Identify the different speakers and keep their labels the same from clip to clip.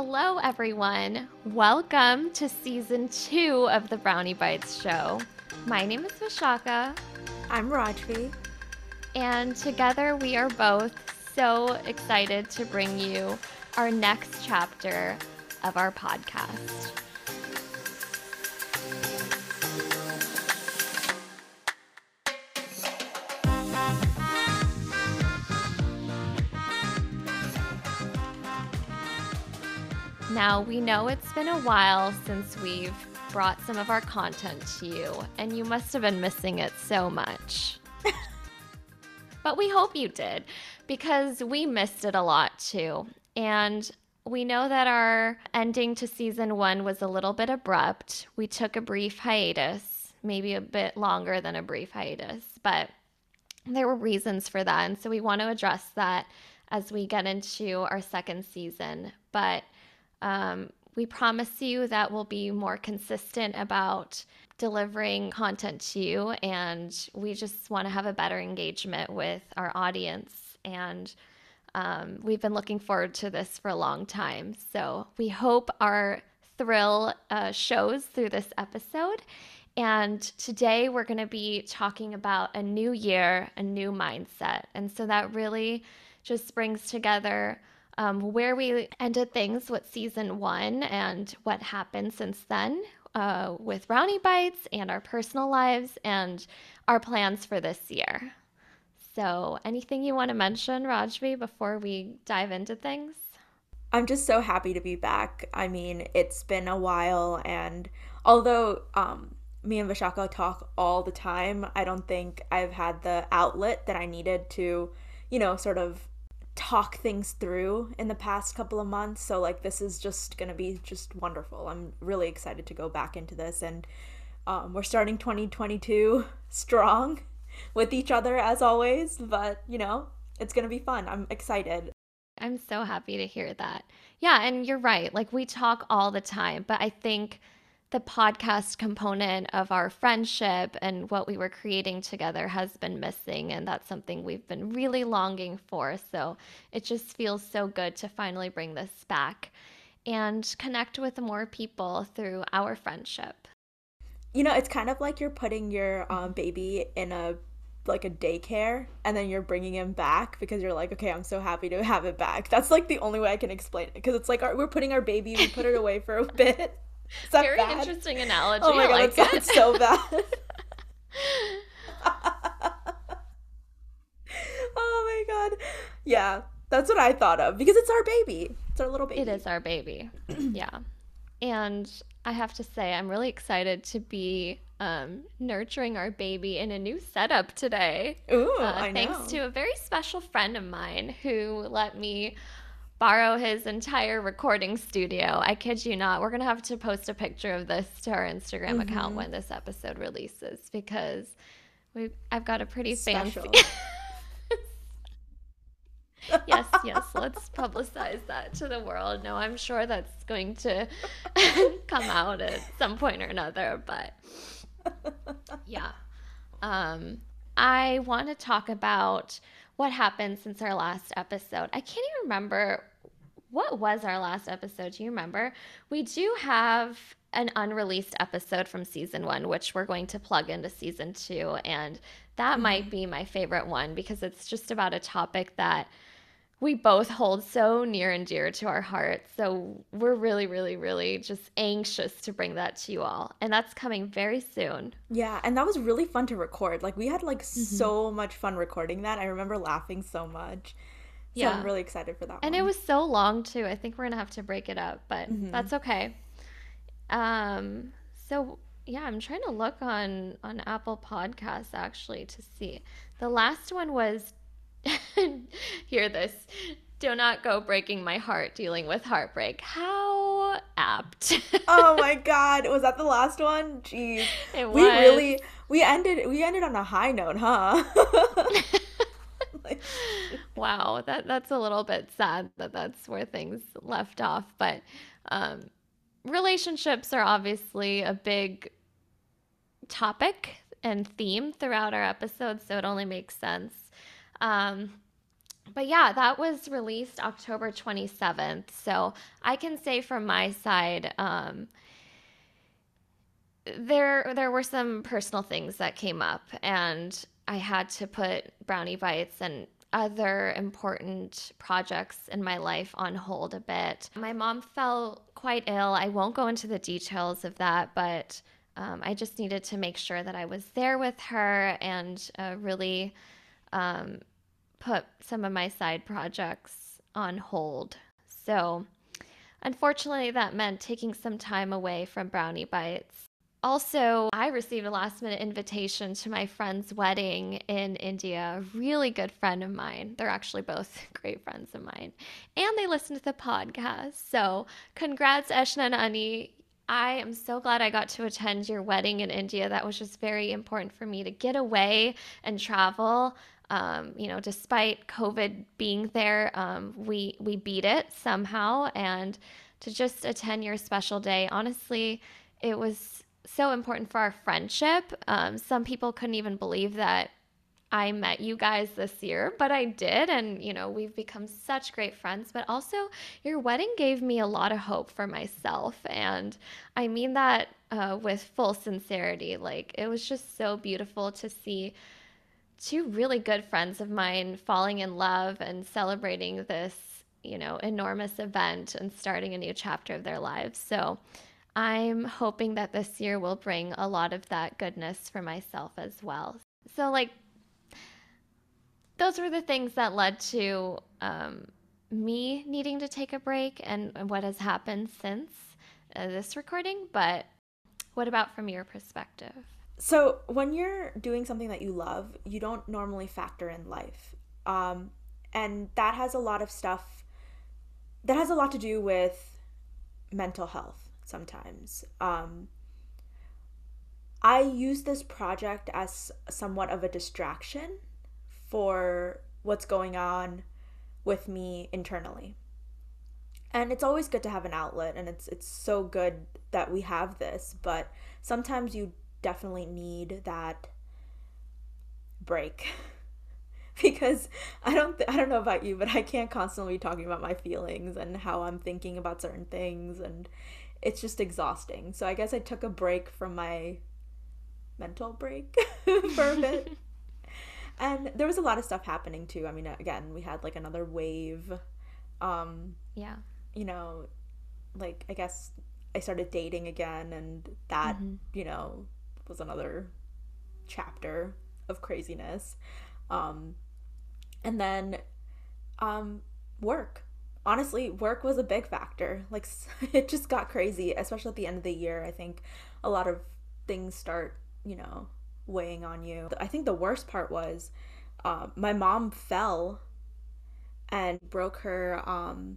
Speaker 1: Hello, everyone. Welcome to season two of the Brownie Bites show. My name is Vishaka.
Speaker 2: I'm Rajvi.
Speaker 1: And together we are both so excited to bring you our next chapter of our podcast. Now, we know it's been a while since we've brought some of our content to you, and you must have been missing it so much. but we hope you did because we missed it a lot too. And we know that our ending to season one was a little bit abrupt. We took a brief hiatus, maybe a bit longer than a brief hiatus, but there were reasons for that. And so we want to address that as we get into our second season. But um, we promise you that we'll be more consistent about delivering content to you, and we just want to have a better engagement with our audience. And um, we've been looking forward to this for a long time. So we hope our thrill uh, shows through this episode. And today we're going to be talking about a new year, a new mindset. And so that really just brings together um, where we ended things with season one and what happened since then uh, with Brownie Bites and our personal lives and our plans for this year. So, anything you want to mention, Rajvi, before we dive into things?
Speaker 2: I'm just so happy to be back. I mean, it's been a while, and although um, me and Vishaka talk all the time, I don't think I've had the outlet that I needed to, you know, sort of talk things through in the past couple of months. So like this is just gonna be just wonderful. I'm really excited to go back into this and um, we're starting 2022 strong with each other as always, but you know, it's gonna be fun. I'm excited.
Speaker 1: I'm so happy to hear that. Yeah, and you're right. Like we talk all the time, but I think the podcast component of our friendship and what we were creating together has been missing. And that's something we've been really longing for. So it just feels so good to finally bring this back and connect with more people through our friendship.
Speaker 2: You know, it's kind of like you're putting your um, baby in a like a daycare and then you're bringing him back because you're like okay i'm so happy to have it back that's like the only way i can explain it because it's like our, we're putting our baby we put it away for a bit
Speaker 1: very bad? interesting analogy. Oh
Speaker 2: my god,
Speaker 1: like
Speaker 2: that sounds so bad. oh my god. Yeah, that's what I thought of because it's our baby. It's our little baby.
Speaker 1: It is our baby. yeah. And I have to say, I'm really excited to be um, nurturing our baby in a new setup today.
Speaker 2: Ooh, uh, I
Speaker 1: thanks to a very special friend of mine who let me borrow his entire recording studio. I kid you not. We're going to have to post a picture of this to our Instagram mm-hmm. account when this episode releases because we I've got a pretty Special. fancy yes, yes, let's publicize that to the world. No, I'm sure that's going to come out at some point or another, but yeah. Um I want to talk about what happened since our last episode. I can't even remember what was our last episode. Do you remember? We do have an unreleased episode from season one, which we're going to plug into season two. And that mm-hmm. might be my favorite one because it's just about a topic that we both hold so near and dear to our hearts. So we're really, really, really just anxious to bring that to you all. And that's coming very soon.
Speaker 2: Yeah. And that was really fun to record. Like, we had like mm-hmm. so much fun recording that. I remember laughing so much. So yeah. I'm really excited for that
Speaker 1: and
Speaker 2: one.
Speaker 1: it was so long too. I think we're going to have to break it up, but mm-hmm. that's okay. Um, so yeah, I'm trying to look on on Apple Podcasts actually to see. The last one was hear this. Do not go breaking my heart dealing with heartbreak. How apt.
Speaker 2: oh my god, was that the last one? Jeez. It we really we ended we ended on a high note, huh?
Speaker 1: wow, that that's a little bit sad that that's where things left off, but um relationships are obviously a big topic and theme throughout our episodes, so it only makes sense um, but yeah, that was released October 27th. So I can say from my side, um, there there were some personal things that came up, and I had to put Brownie Bites and other important projects in my life on hold a bit. My mom fell quite ill. I won't go into the details of that, but um, I just needed to make sure that I was there with her and uh, really um, put some of my side projects on hold. So, unfortunately, that meant taking some time away from Brownie Bites. Also, I received a last minute invitation to my friend's wedding in India, a really good friend of mine. They're actually both great friends of mine. And they listen to the podcast. So, congrats, Eshna and Ani. I am so glad I got to attend your wedding in India. That was just very important for me to get away and travel. Um, you know, despite COVID being there, um, we we beat it somehow, and to just attend your special day, honestly, it was so important for our friendship. Um, some people couldn't even believe that I met you guys this year, but I did. And, you know, we've become such great friends. But also, your wedding gave me a lot of hope for myself. And I mean that uh, with full sincerity. Like, it was just so beautiful to see two really good friends of mine falling in love and celebrating this, you know, enormous event and starting a new chapter of their lives. So, I'm hoping that this year will bring a lot of that goodness for myself as well. So, like, those were the things that led to um, me needing to take a break and, what has happened since uh, this recording. But what about from your perspective?
Speaker 2: So, when you're doing something that you love, you don't normally factor in life. Um, and that has a lot of stuff, that has a lot to do with mental health sometimes. Um, I use this project as somewhat of a distraction for what's going on with me internally. And it's always good to have an outlet and it's it's so good that we have this, but sometimes you definitely need that break. because I don't th- I don't know about you, but I can't constantly be talking about my feelings and how I'm thinking about certain things and it's just exhausting. So I guess I took a break from my mental break for a bit. and there was a lot of stuff happening too. I mean, again, we had like another wave. Um,
Speaker 1: yeah.
Speaker 2: You know, like I guess I started dating again, and that, mm-hmm. you know, was another chapter of craziness. Um, and then um, work honestly, work was a big factor. Like it just got crazy, especially at the end of the year. I think a lot of things start, you know, weighing on you. I think the worst part was uh, my mom fell and broke her um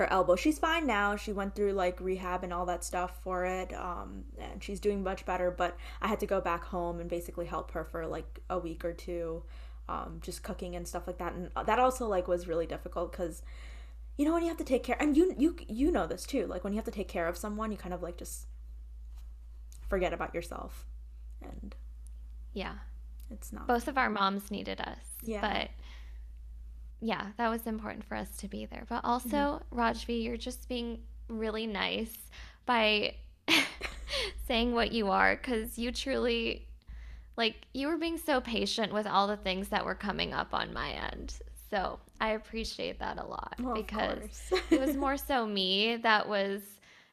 Speaker 2: her elbow. She's fine now. She went through like rehab and all that stuff for it. Um, and she's doing much better, but I had to go back home and basically help her for like a week or two. Um, just cooking and stuff like that. And that also like was really difficult because you know when you have to take care and you you you know this too like when you have to take care of someone you kind of like just forget about yourself and
Speaker 1: yeah
Speaker 2: it's not
Speaker 1: both of our moms needed us yeah but yeah that was important for us to be there but also mm-hmm. rajvi you're just being really nice by saying what you are because you truly like you were being so patient with all the things that were coming up on my end so I appreciate that a lot well, because it was more so me that was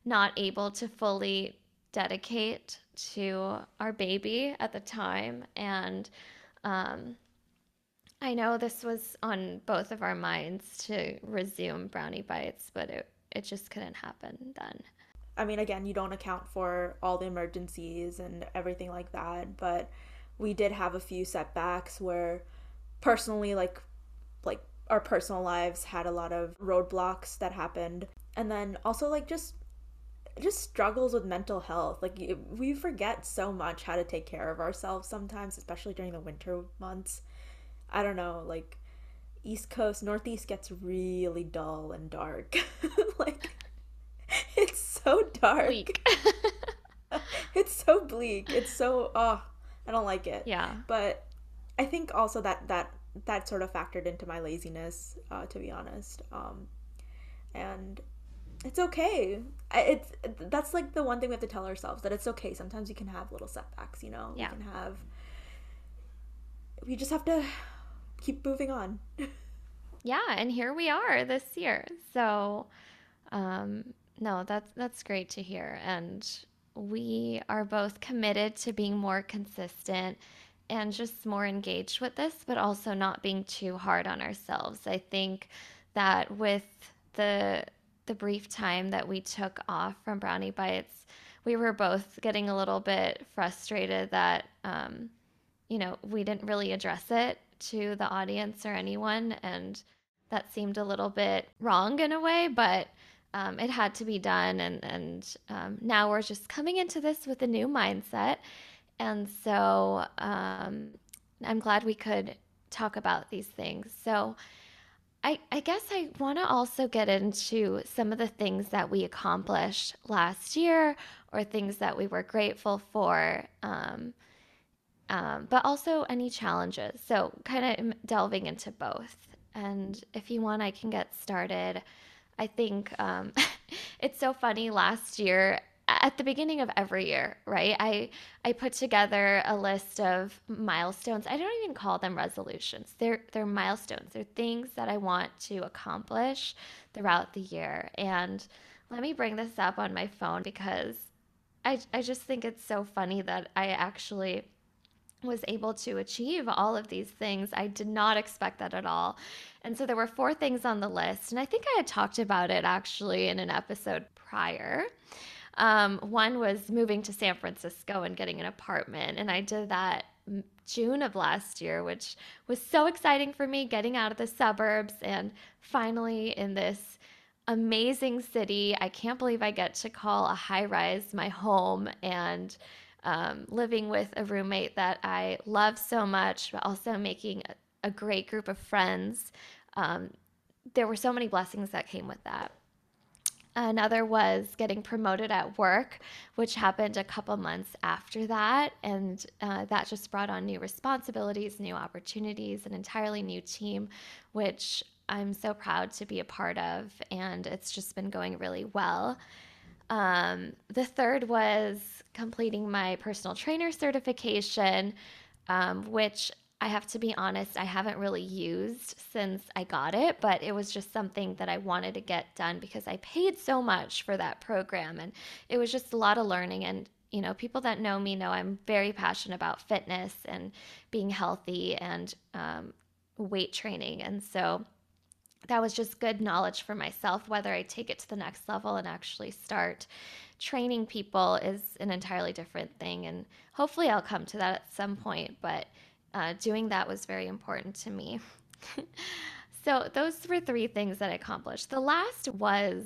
Speaker 1: not able to fully dedicate to our baby at the time. And um, I know this was on both of our minds to resume Brownie Bites, but it, it just couldn't happen then.
Speaker 2: I mean, again, you don't account for all the emergencies and everything like that, but we did have a few setbacks where personally, like like our personal lives had a lot of roadblocks that happened. And then also like just just struggles with mental health. Like we forget so much how to take care of ourselves sometimes especially during the winter months i don't know like east coast northeast gets really dull and dark like it's so dark it's so bleak it's so oh i don't like it
Speaker 1: yeah
Speaker 2: but i think also that that that sort of factored into my laziness, uh, to be honest. Um, and it's okay. It's that's like the one thing we have to tell ourselves that it's okay. Sometimes you can have little setbacks. You know,
Speaker 1: yeah.
Speaker 2: we can have. We just have to keep moving on.
Speaker 1: yeah, and here we are this year. So, um, no, that's that's great to hear, and we are both committed to being more consistent and just more engaged with this, but also not being too hard on ourselves. I think that with the the brief time that we took off from Brownie Bites, we were both getting a little bit frustrated that um, you know we didn't really address it to the audience or anyone, and that seemed a little bit wrong in a way, but. Um, it had to be done, and and um, now we're just coming into this with a new mindset, and so um, I'm glad we could talk about these things. So I, I guess I want to also get into some of the things that we accomplished last year or things that we were grateful for, um, um, but also any challenges. So, kind of delving into both. And if you want, I can get started. I think um, it's so funny. Last year, at the beginning of every year, right? I I put together a list of milestones. I don't even call them resolutions. They're they're milestones. They're things that I want to accomplish throughout the year. And let me bring this up on my phone because I I just think it's so funny that I actually was able to achieve all of these things. I did not expect that at all. And so there were four things on the list, and I think I had talked about it actually in an episode prior. Um, one was moving to San Francisco and getting an apartment, and I did that June of last year, which was so exciting for me getting out of the suburbs and finally in this amazing city. I can't believe I get to call a high rise my home and um, living with a roommate that I love so much, but also making a, great group of friends. Um, there were so many blessings that came with that. Another was getting promoted at work, which happened a couple months after that. And uh, that just brought on new responsibilities, new opportunities, an entirely new team, which I'm so proud to be a part of. And it's just been going really well. Um, the third was completing my personal trainer certification, um, which I have to be honest, I haven't really used since I got it, but it was just something that I wanted to get done because I paid so much for that program and it was just a lot of learning and you know, people that know me know I'm very passionate about fitness and being healthy and um, weight training. And so that was just good knowledge for myself. Whether I take it to the next level and actually start training people is an entirely different thing. And hopefully I'll come to that at some point. But uh, doing that was very important to me. so, those were three things that I accomplished. The last was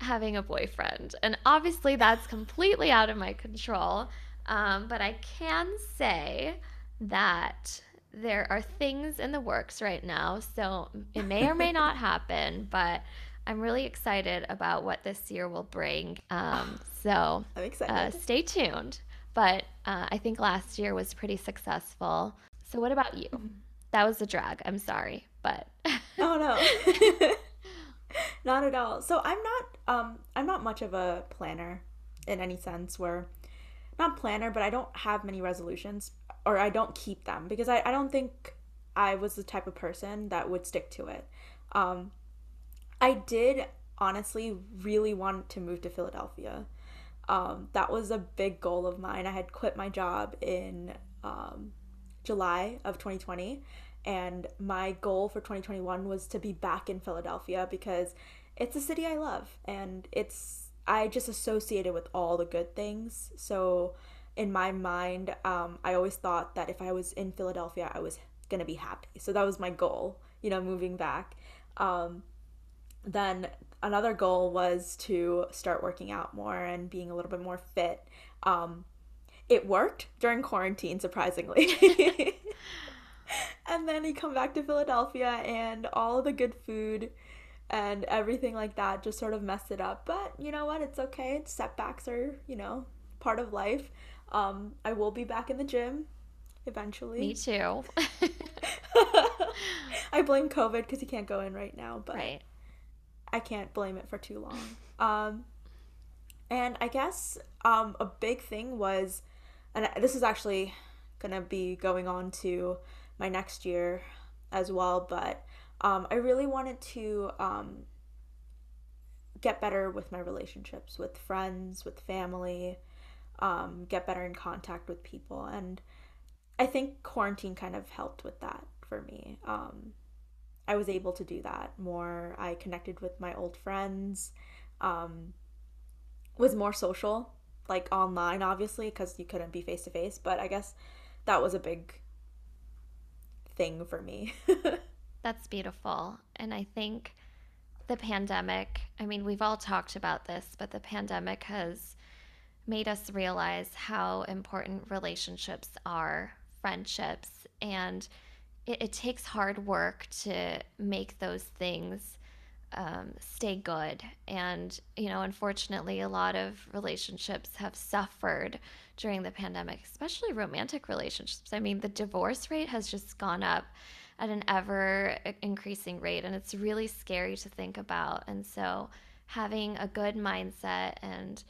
Speaker 1: having a boyfriend. And obviously, that's completely out of my control. Um, but I can say that there are things in the works right now. So, it may or may not happen, but I'm really excited about what this year will bring. Um, so,
Speaker 2: I'm excited.
Speaker 1: Uh, stay tuned but uh, I think last year was pretty successful. So, what about you? That was a drag. I'm sorry, but
Speaker 2: oh no, not at all. So I'm not um I'm not much of a planner in any sense. Where not planner, but I don't have many resolutions or I don't keep them because I I don't think I was the type of person that would stick to it. Um, I did honestly really want to move to Philadelphia. Um, that was a big goal of mine. I had quit my job in um, July of 2020, and my goal for 2021 was to be back in Philadelphia because it's a city I love, and it's I just associated with all the good things. So in my mind, um, I always thought that if I was in Philadelphia, I was gonna be happy. So that was my goal, you know, moving back. Um, then another goal was to start working out more and being a little bit more fit. Um, it worked during quarantine, surprisingly. and then you come back to Philadelphia, and all the good food and everything like that just sort of messed it up. But you know what? It's okay. Setbacks are, you know, part of life. Um, I will be back in the gym eventually.
Speaker 1: Me too.
Speaker 2: I blame COVID because he can't go in right now, but
Speaker 1: Right.
Speaker 2: I can't blame it for too long. Um, and I guess um, a big thing was, and this is actually gonna be going on to my next year as well, but um, I really wanted to um, get better with my relationships with friends, with family, um, get better in contact with people. And I think quarantine kind of helped with that for me. Um, I was able to do that more. I connected with my old friends, um, was more social, like online, obviously, because you couldn't be face to face. But I guess that was a big thing for me.
Speaker 1: That's beautiful. And I think the pandemic, I mean, we've all talked about this, but the pandemic has made us realize how important relationships are, friendships, and it, it takes hard work to make those things um, stay good. And, you know, unfortunately, a lot of relationships have suffered during the pandemic, especially romantic relationships. I mean, the divorce rate has just gone up at an ever increasing rate, and it's really scary to think about. And so, having a good mindset and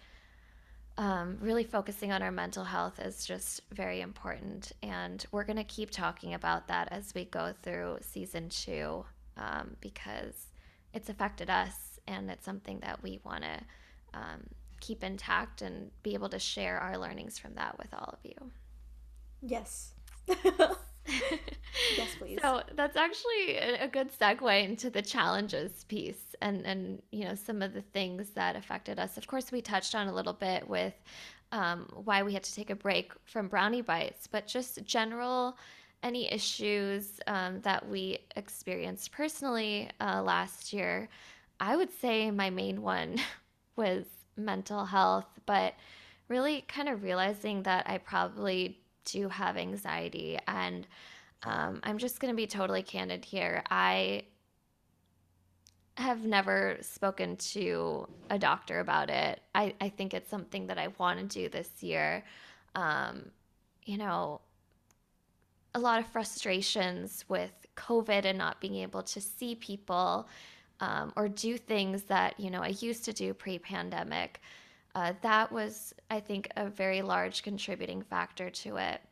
Speaker 1: um, really focusing on our mental health is just very important. And we're going to keep talking about that as we go through season two um, because it's affected us and it's something that we want to um, keep intact and be able to share our learnings from that with all of you.
Speaker 2: Yes. yes, please.
Speaker 1: So that's actually a good segue into the challenges piece and and you know some of the things that affected us. Of course, we touched on a little bit with um, why we had to take a break from brownie bites, but just general any issues um, that we experienced personally uh, last year. I would say my main one was mental health, but really kind of realizing that I probably do have anxiety. And um, I'm just going to be totally candid here. I have never spoken to a doctor about it. I, I think it's something that I want to do this year. Um, you know, a lot of frustrations with COVID and not being able to see people um, or do things that, you know, I used to do pre pandemic. Uh, that was, I think, a very large contributing factor to it.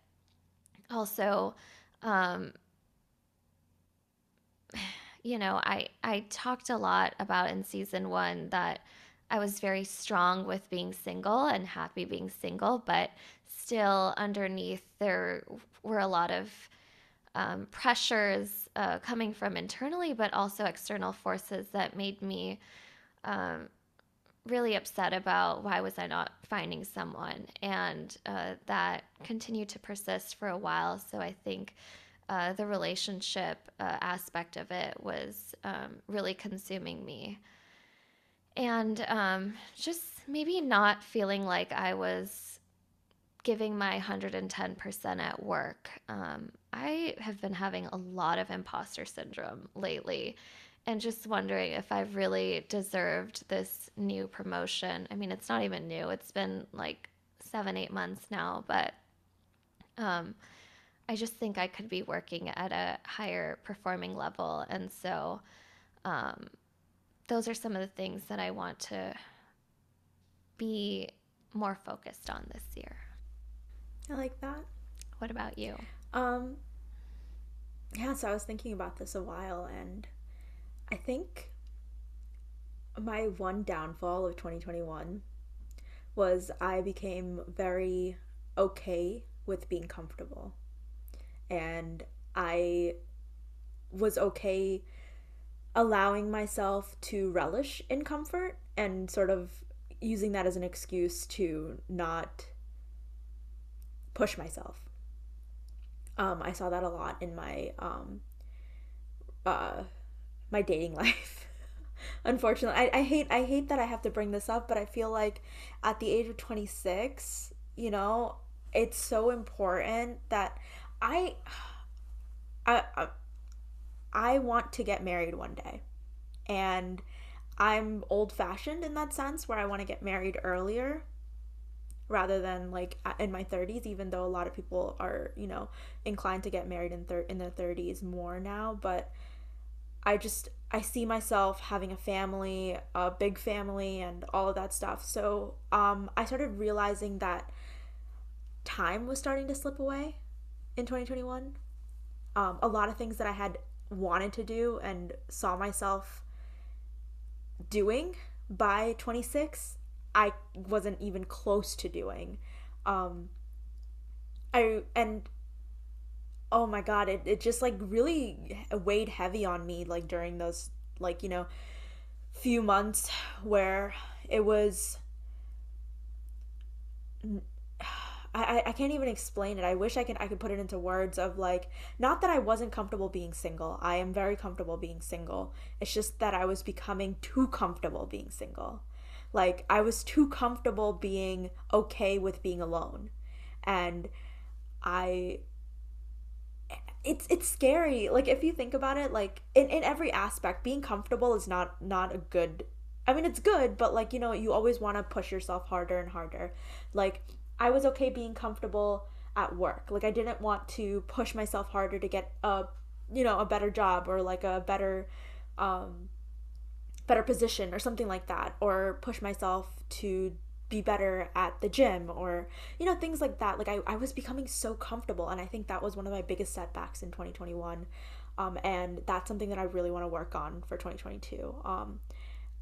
Speaker 1: Also, um, you know, I I talked a lot about in season one that I was very strong with being single and happy being single, but still underneath there were a lot of um, pressures uh, coming from internally, but also external forces that made me um, really upset about why was I not finding someone, and uh, that continued to persist for a while. So I think uh, the relationship uh, aspect of it was um, really consuming me, and um, just maybe not feeling like I was giving my 110% at work. Um, I have been having a lot of imposter syndrome lately and just wondering if I've really deserved this new promotion. I mean, it's not even new, it's been like seven, eight months now, but um, I just think I could be working at a higher performing level. And so um, those are some of the things that I want to be more focused on this year.
Speaker 2: I like that.
Speaker 1: What about you?
Speaker 2: Um, yeah, so I was thinking about this a while, and I think my one downfall of 2021 was I became very okay with being comfortable. And I was okay allowing myself to relish in comfort and sort of using that as an excuse to not push myself. Um, I saw that a lot in my um, uh, my dating life. Unfortunately, I, I hate I hate that I have to bring this up, but I feel like at the age of 26, you know, it's so important that I I I, want to get married one day. And I'm old fashioned in that sense where I want to get married earlier. rather than like in my 30s even though a lot of people are you know inclined to get married in thir- in their 30s more now but I just I see myself having a family, a big family and all of that stuff. So, um I started realizing that time was starting to slip away in 2021. Um a lot of things that I had wanted to do and saw myself doing by 26 I wasn't even close to doing. Um, I and oh my god, it, it just like really weighed heavy on me like during those like you know few months where it was I, I can't even explain it. I wish I could I could put it into words of like not that I wasn't comfortable being single. I am very comfortable being single. It's just that I was becoming too comfortable being single. Like I was too comfortable being okay with being alone. And I it's it's scary. Like if you think about it, like in, in every aspect, being comfortable is not not a good I mean it's good, but like, you know, you always want to push yourself harder and harder. Like I was okay being comfortable at work. Like I didn't want to push myself harder to get a you know, a better job or like a better um better position or something like that or push myself to be better at the gym or you know things like that. Like I, I was becoming so comfortable and i think that was one of my biggest setbacks in 2021 um, and that's something that i really want to work on for 2022 um,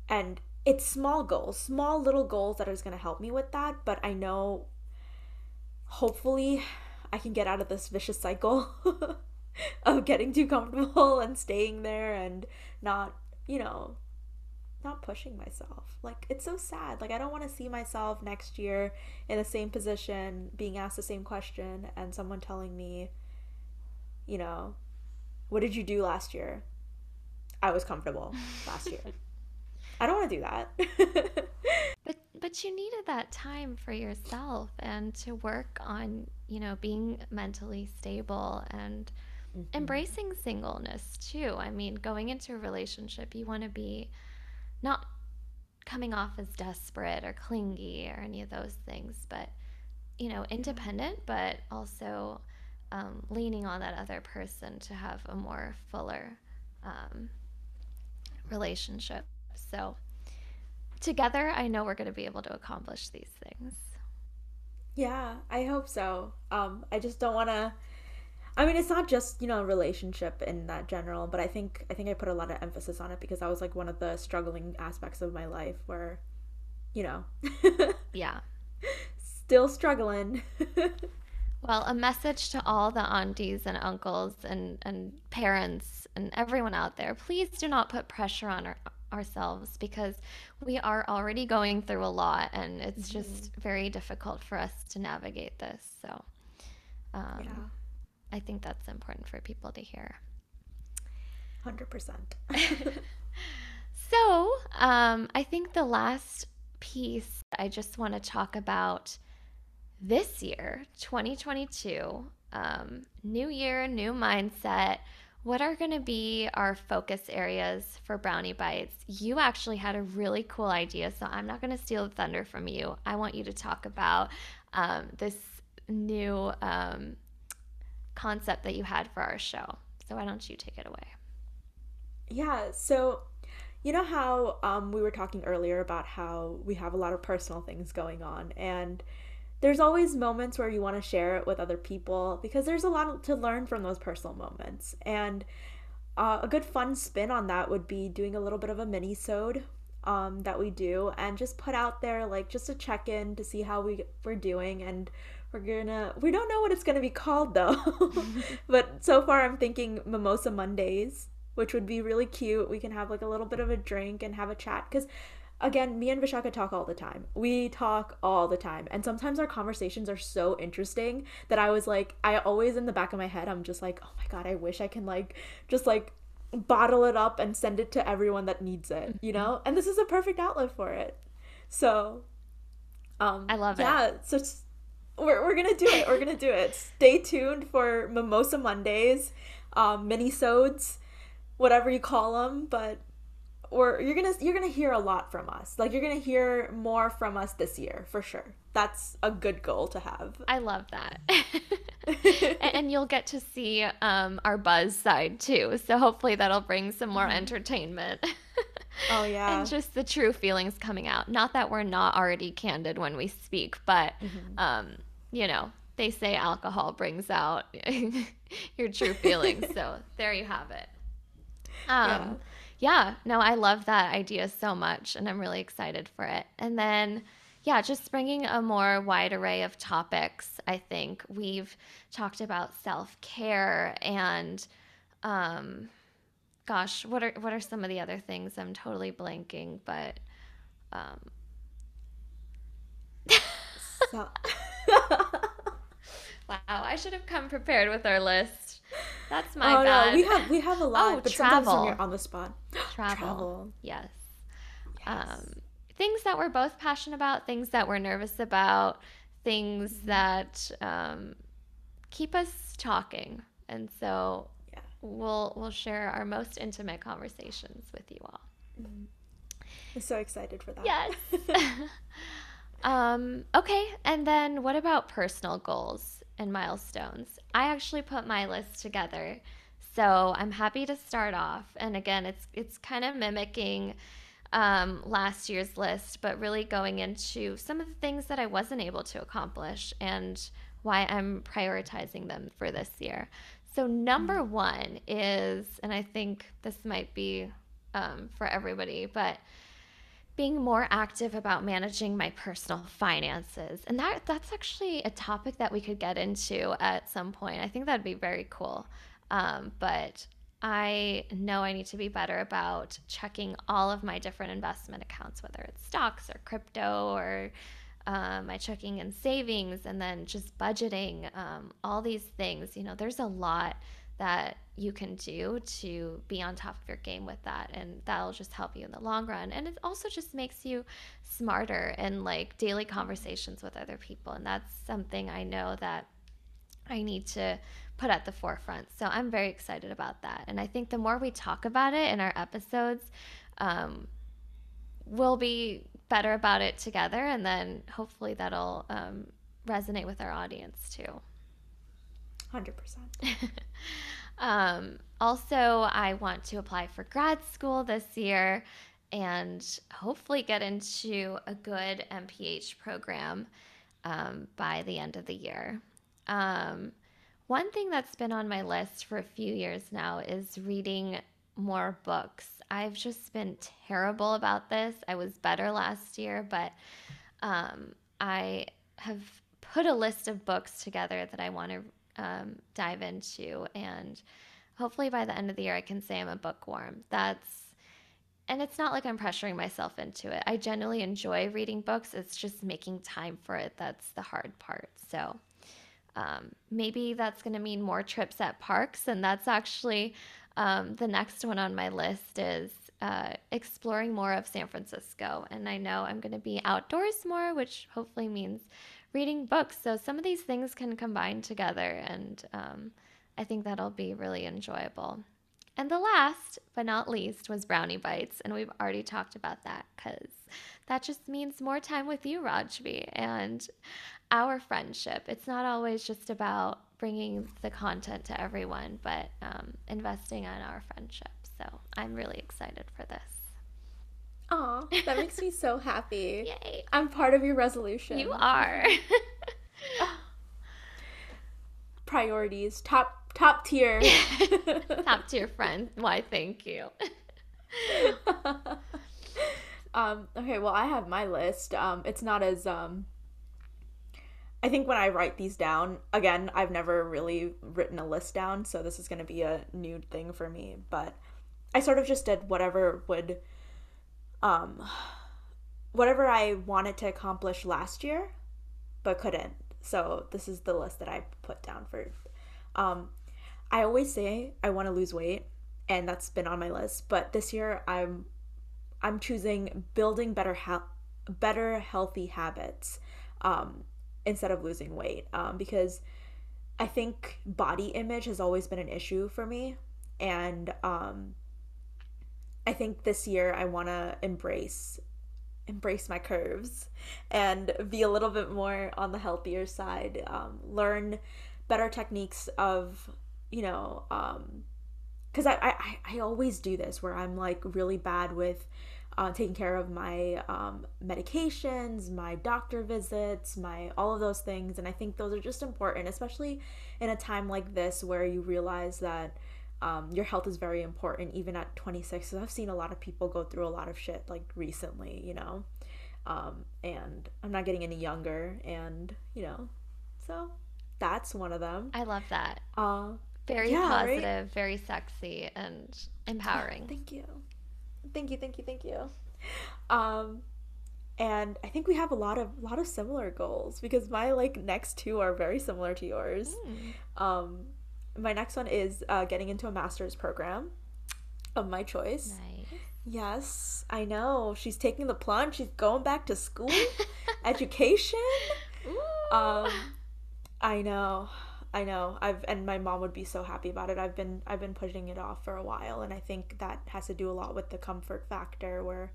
Speaker 2: and it's small goals small little goals that is going to help me with that but i know hopefully i can get out of this vicious cycle of getting too comfortable and staying there and not you know not pushing myself. Like it's so sad. Like I don't want to see myself next year in the same position, being asked the same question and someone telling me, you know, what did you do last year? I was comfortable last year. I don't want to do that.
Speaker 1: but but you needed that time for yourself and to work on, you know, being mentally stable and mm-hmm. embracing singleness too. I mean, going into a relationship, you want to be not coming off as desperate or clingy or any of those things, but you know, independent, but also um, leaning on that other person to have a more fuller um, relationship. So, together, I know we're going to be able to accomplish these things.
Speaker 2: Yeah, I hope so. Um, I just don't want to I mean, it's not just you know a relationship in that general, but I think I think I put a lot of emphasis on it because that was like one of the struggling aspects of my life where, you know,
Speaker 1: yeah,
Speaker 2: still struggling.
Speaker 1: well, a message to all the aunties and uncles and and parents and everyone out there: please do not put pressure on our, ourselves because we are already going through a lot, and it's mm-hmm. just very difficult for us to navigate this. So, um, yeah I think that's important for people to hear.
Speaker 2: 100%.
Speaker 1: so, um, I think the last piece I just want to talk about this year, 2022, um, new year, new mindset. What are going to be our focus areas for Brownie Bites? You actually had a really cool idea, so I'm not going to steal the thunder from you. I want you to talk about um, this new um, concept that you had for our show. So why don't you take it away?
Speaker 2: Yeah, so you know how um, we were talking earlier about how we have a lot of personal things going on, and there's always moments where you want to share it with other people because there's a lot to learn from those personal moments. And uh, a good fun spin on that would be doing a little bit of a mini sode um, that we do and just put out there like just a check in to see how we we're doing and we're gonna we don't know what it's gonna be called though. But so far i'm thinking mimosa mondays which would be really cute. We can have like a little bit of a drink and have a chat. Because again me and vishaka talk all the time. We talk all the time. And sometimes our conversations are so interesting that i was like i always in the back of my head i'm just like oh my god i wish i can like just like bottle it up and send it to everyone that needs it you know? And this is a perfect outlet for it. So
Speaker 1: um i love
Speaker 2: yeah, it. yeah so we're, we're gonna do it. We're gonna do it. Stay tuned for Mimosa Mondays, um, mini sodes, whatever you call them. But or you're gonna you're gonna hear a lot from us. Like you're gonna hear more from us this year for sure. That's a good goal to have.
Speaker 1: I love that. and you'll get to see um, our buzz side too. So hopefully that'll bring some more mm-hmm. entertainment.
Speaker 2: Oh yeah.
Speaker 1: and just the true feelings coming out. Not that we're not already candid when we speak, but mm-hmm. um, you know, they say alcohol brings out your true feelings. so there you have it. Um, yeah yeah, no, I love that idea so much and I'm really excited for it. And then, yeah, just bringing a more wide array of topics. I think we've talked about self care and, um, gosh, what are what are some of the other things? I'm totally blanking, but, um, so. wow, I should have come prepared with our list. That's my oh, bad.
Speaker 2: No, we have we have a lot, oh, but travel. sometimes when you're on the spot.
Speaker 1: Travel. travel. Yes. yes. Um, things that we're both passionate about, things that we're nervous about, things mm-hmm. that um, keep us talking. And so yeah. we'll we'll share our most intimate conversations with you all.
Speaker 2: Mm-hmm. I'm so excited for that.
Speaker 1: Yes. um, okay, and then what about personal goals? And milestones. I actually put my list together. So I'm happy to start off. And again, it's it's kind of mimicking um, last year's list, but really going into some of the things that I wasn't able to accomplish and why I'm prioritizing them for this year. So number mm. one is, and I think this might be um, for everybody, but being more active about managing my personal finances. And that that's actually a topic that we could get into at some point. I think that'd be very cool. Um, but I know I need to be better about checking all of my different investment accounts, whether it's stocks or crypto or um, my checking and savings, and then just budgeting, um, all these things. You know, there's a lot that you can do to be on top of your game with that and that'll just help you in the long run. And it also just makes you smarter in like daily conversations with other people and that's something i know that i need to put at the forefront. So i'm very excited about that. And i think the more we talk about it in our episodes um, we'll be better about it together and then hopefully that'll um, resonate with our audience too.
Speaker 2: 100%
Speaker 1: Um, also, I want to apply for grad school this year and hopefully get into a good MPH program um, by the end of the year. Um, one thing that's been on my list for a few years now is reading more books. I've just been terrible about this. I was better last year, but um, I have put a list of books together that I want to um, dive into. And hopefully by the end of the year, I can say I'm a bookworm. That's, and it's not like I'm pressuring myself into it. I genuinely enjoy reading books. It's just making time for it that's the hard part. So um, maybe that's going to mean more trips at parks. And that's actually um, the next one on my list is uh, exploring more of San Francisco. And I know I'm going to be outdoors more, which hopefully means reading books. So some of these things can combine together, and um, I think that'll be really enjoyable. And the last but not least was brownie bites, and we've already talked about that because that just means more time with you, Rajvi, and our friendship. It's not always just about bringing the content to everyone, but um, investing in our friendship. So I'm really excited for this.
Speaker 2: Aw, that makes me so happy.
Speaker 1: Yay.
Speaker 2: I'm part of your resolution.
Speaker 1: You are.
Speaker 2: Priorities. Top top tier.
Speaker 1: top tier friend. Why thank you.
Speaker 2: um, okay, well I have my list. Um, it's not as um I think when I write these down, again, I've never really written a list down, so this is gonna be a new thing for me. But I sort of just did whatever would um, whatever I wanted to accomplish last year, but couldn't. So this is the list that I put down for. Um, I always say I want to lose weight, and that's been on my list. But this year I'm I'm choosing building better health, better healthy habits um, instead of losing weight um, because I think body image has always been an issue for me, and um, I think this year I want to embrace embrace my curves and be a little bit more on the healthier side. Um, learn better techniques of, you know, because um, I, I I always do this where I'm like really bad with uh, taking care of my um, medications, my doctor visits, my all of those things, and I think those are just important, especially in a time like this where you realize that um, your health is very important, even at 26. Because I've seen a lot of people go through a lot of shit like recently, you know, um, and I'm not getting any younger, and you know, so that's one of them.
Speaker 1: I love that. Uh, very yeah, positive, right? very sexy, and empowering.
Speaker 2: Thank you. Thank you, thank you, thank you. Um, and I think we have a lot of lot of similar goals because my like next two are very similar to yours. Mm. Um, my next one is uh, getting into a master's program of my choice. Nice. Yes, I know. She's taking the plunge. She's going back to school, education. Ooh. Um, I know. I know. I've and my mom would be so happy about it. I've been I've been pushing it off for a while and I think that has to do a lot with the comfort factor where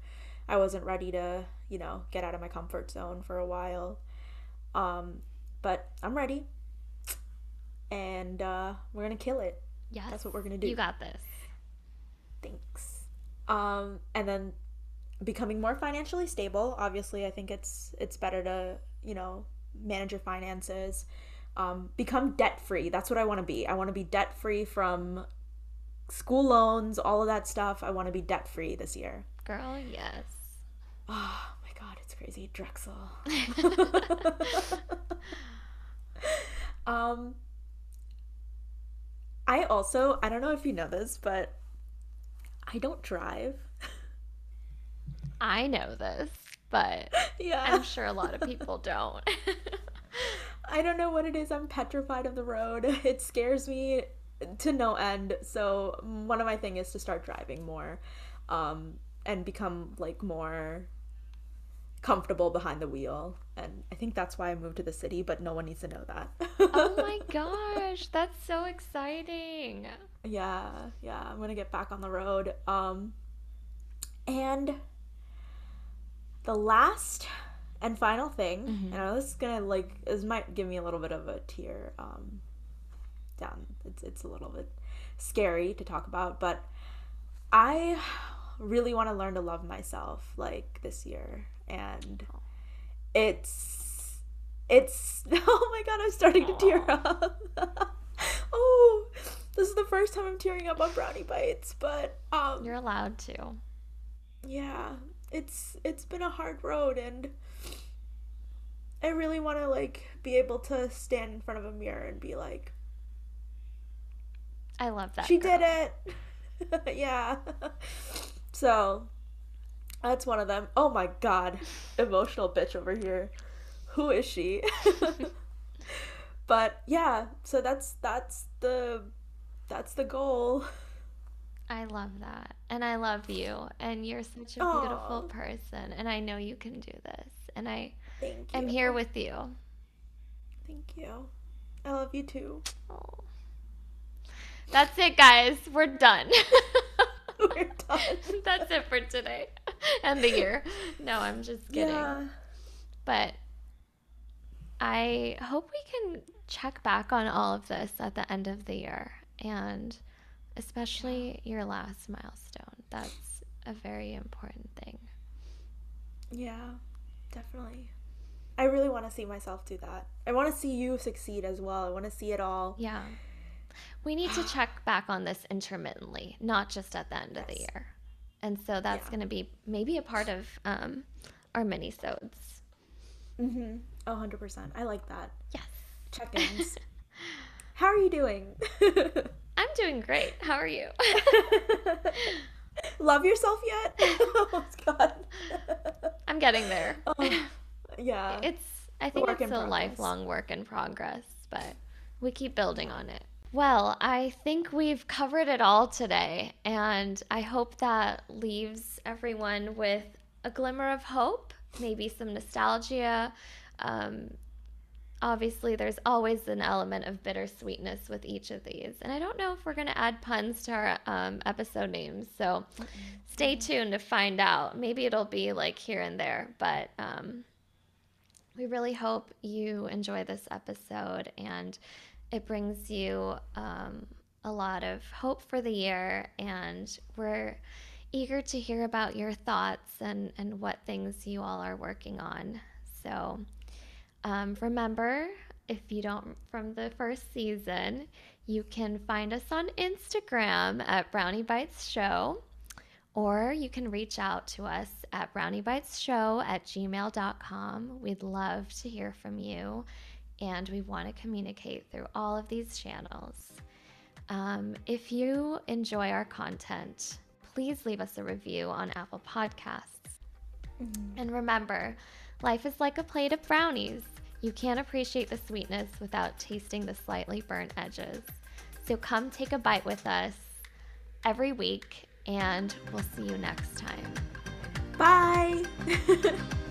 Speaker 2: I wasn't ready to, you know, get out of my comfort zone for a while. Um but I'm ready. And uh we're to kill it. Yeah. That's what we're to do.
Speaker 1: You got this.
Speaker 2: Thanks. Um and then becoming more financially stable. Obviously, I think it's it's better to, you know, manage your finances um, become debt free. That's what I want to be. I want to be debt free from school loans, all of that stuff. I want to be debt free this year.
Speaker 1: Girl, yes.
Speaker 2: Oh my god, it's crazy. Drexel. um I also, I don't know if you know this, but I don't drive.
Speaker 1: I know this, but yeah. I'm sure a lot of people don't.
Speaker 2: I don't know what it is. I'm petrified of the road. It scares me to no end. So one of my thing is to start driving more, um, and become like more comfortable behind the wheel. And I think that's why I moved to the city, but no one needs to know that.
Speaker 1: oh my gosh, that's so exciting.
Speaker 2: Yeah, yeah, I'm gonna get back on the road. Um, and the last and final thing, mm-hmm. and I was gonna like this might give me a little bit of a tear um, down. It's it's a little bit scary to talk about, but I really want to learn to love myself like this year, and it's it's oh my god, I'm starting to tear up. oh, this is the first time I'm tearing up on brownie bites, but um,
Speaker 1: you're allowed to.
Speaker 2: Yeah, it's it's been a hard road and I really want to like be able to stand in front of a mirror and be like
Speaker 1: I love that.
Speaker 2: She girl. did it. yeah. so that's one of them. Oh my god. Emotional bitch over here. Who is she? but yeah, so that's that's the that's the goal.
Speaker 1: I love that. And I love you. And you're such a Aww. beautiful person. And I know you can do this. And I Thank you. am here with you.
Speaker 2: Thank you. I love you too.
Speaker 1: That's it, guys. We're done. We're done. That's it for today and the year. No, I'm just kidding. Yeah. But I hope we can check back on all of this at the end of the year and especially your last milestone. That's a very important thing.
Speaker 2: Yeah, definitely. I really want to see myself do that. I want to see you succeed as well. I want to see it all.
Speaker 1: Yeah. We need to check back on this intermittently, not just at the end yes. of the year. And so that's yeah. going to be maybe a part of um, our mini-sodes.
Speaker 2: Mm-hmm. Oh, 100%. I like that. Yes. Check-ins. How are you doing?
Speaker 1: I'm doing great. How are you?
Speaker 2: Love yourself yet? oh god.
Speaker 1: I'm getting there.
Speaker 2: Oh, yeah.
Speaker 1: It's I think it's a lifelong work in progress, but we keep building on it. Well, I think we've covered it all today, and I hope that leaves everyone with a glimmer of hope, maybe some nostalgia, um, obviously there's always an element of bittersweetness with each of these. And I don't know if we're going to add puns to our um, episode names. So stay tuned to find out. Maybe it'll be like here and there. But um, we really hope you enjoy this episode and it brings you um, a lot of hope for the year. And we're eager to hear about your thoughts and, and what things you all are working on. So, um, remember, if you don't from the first season, you can find us on Instagram at Brownie Bites Show, or you can reach out to us at browniebitesshow at gmail.com. We'd love to hear from you, and we want to communicate through all of these channels. Um, if you enjoy our content, please leave us a review on Apple Podcasts. Mm-hmm. And remember, life is like a plate of brownies. You can't appreciate the sweetness without tasting the slightly burnt edges. So come take a bite with us every week, and we'll see you next time.
Speaker 2: Bye.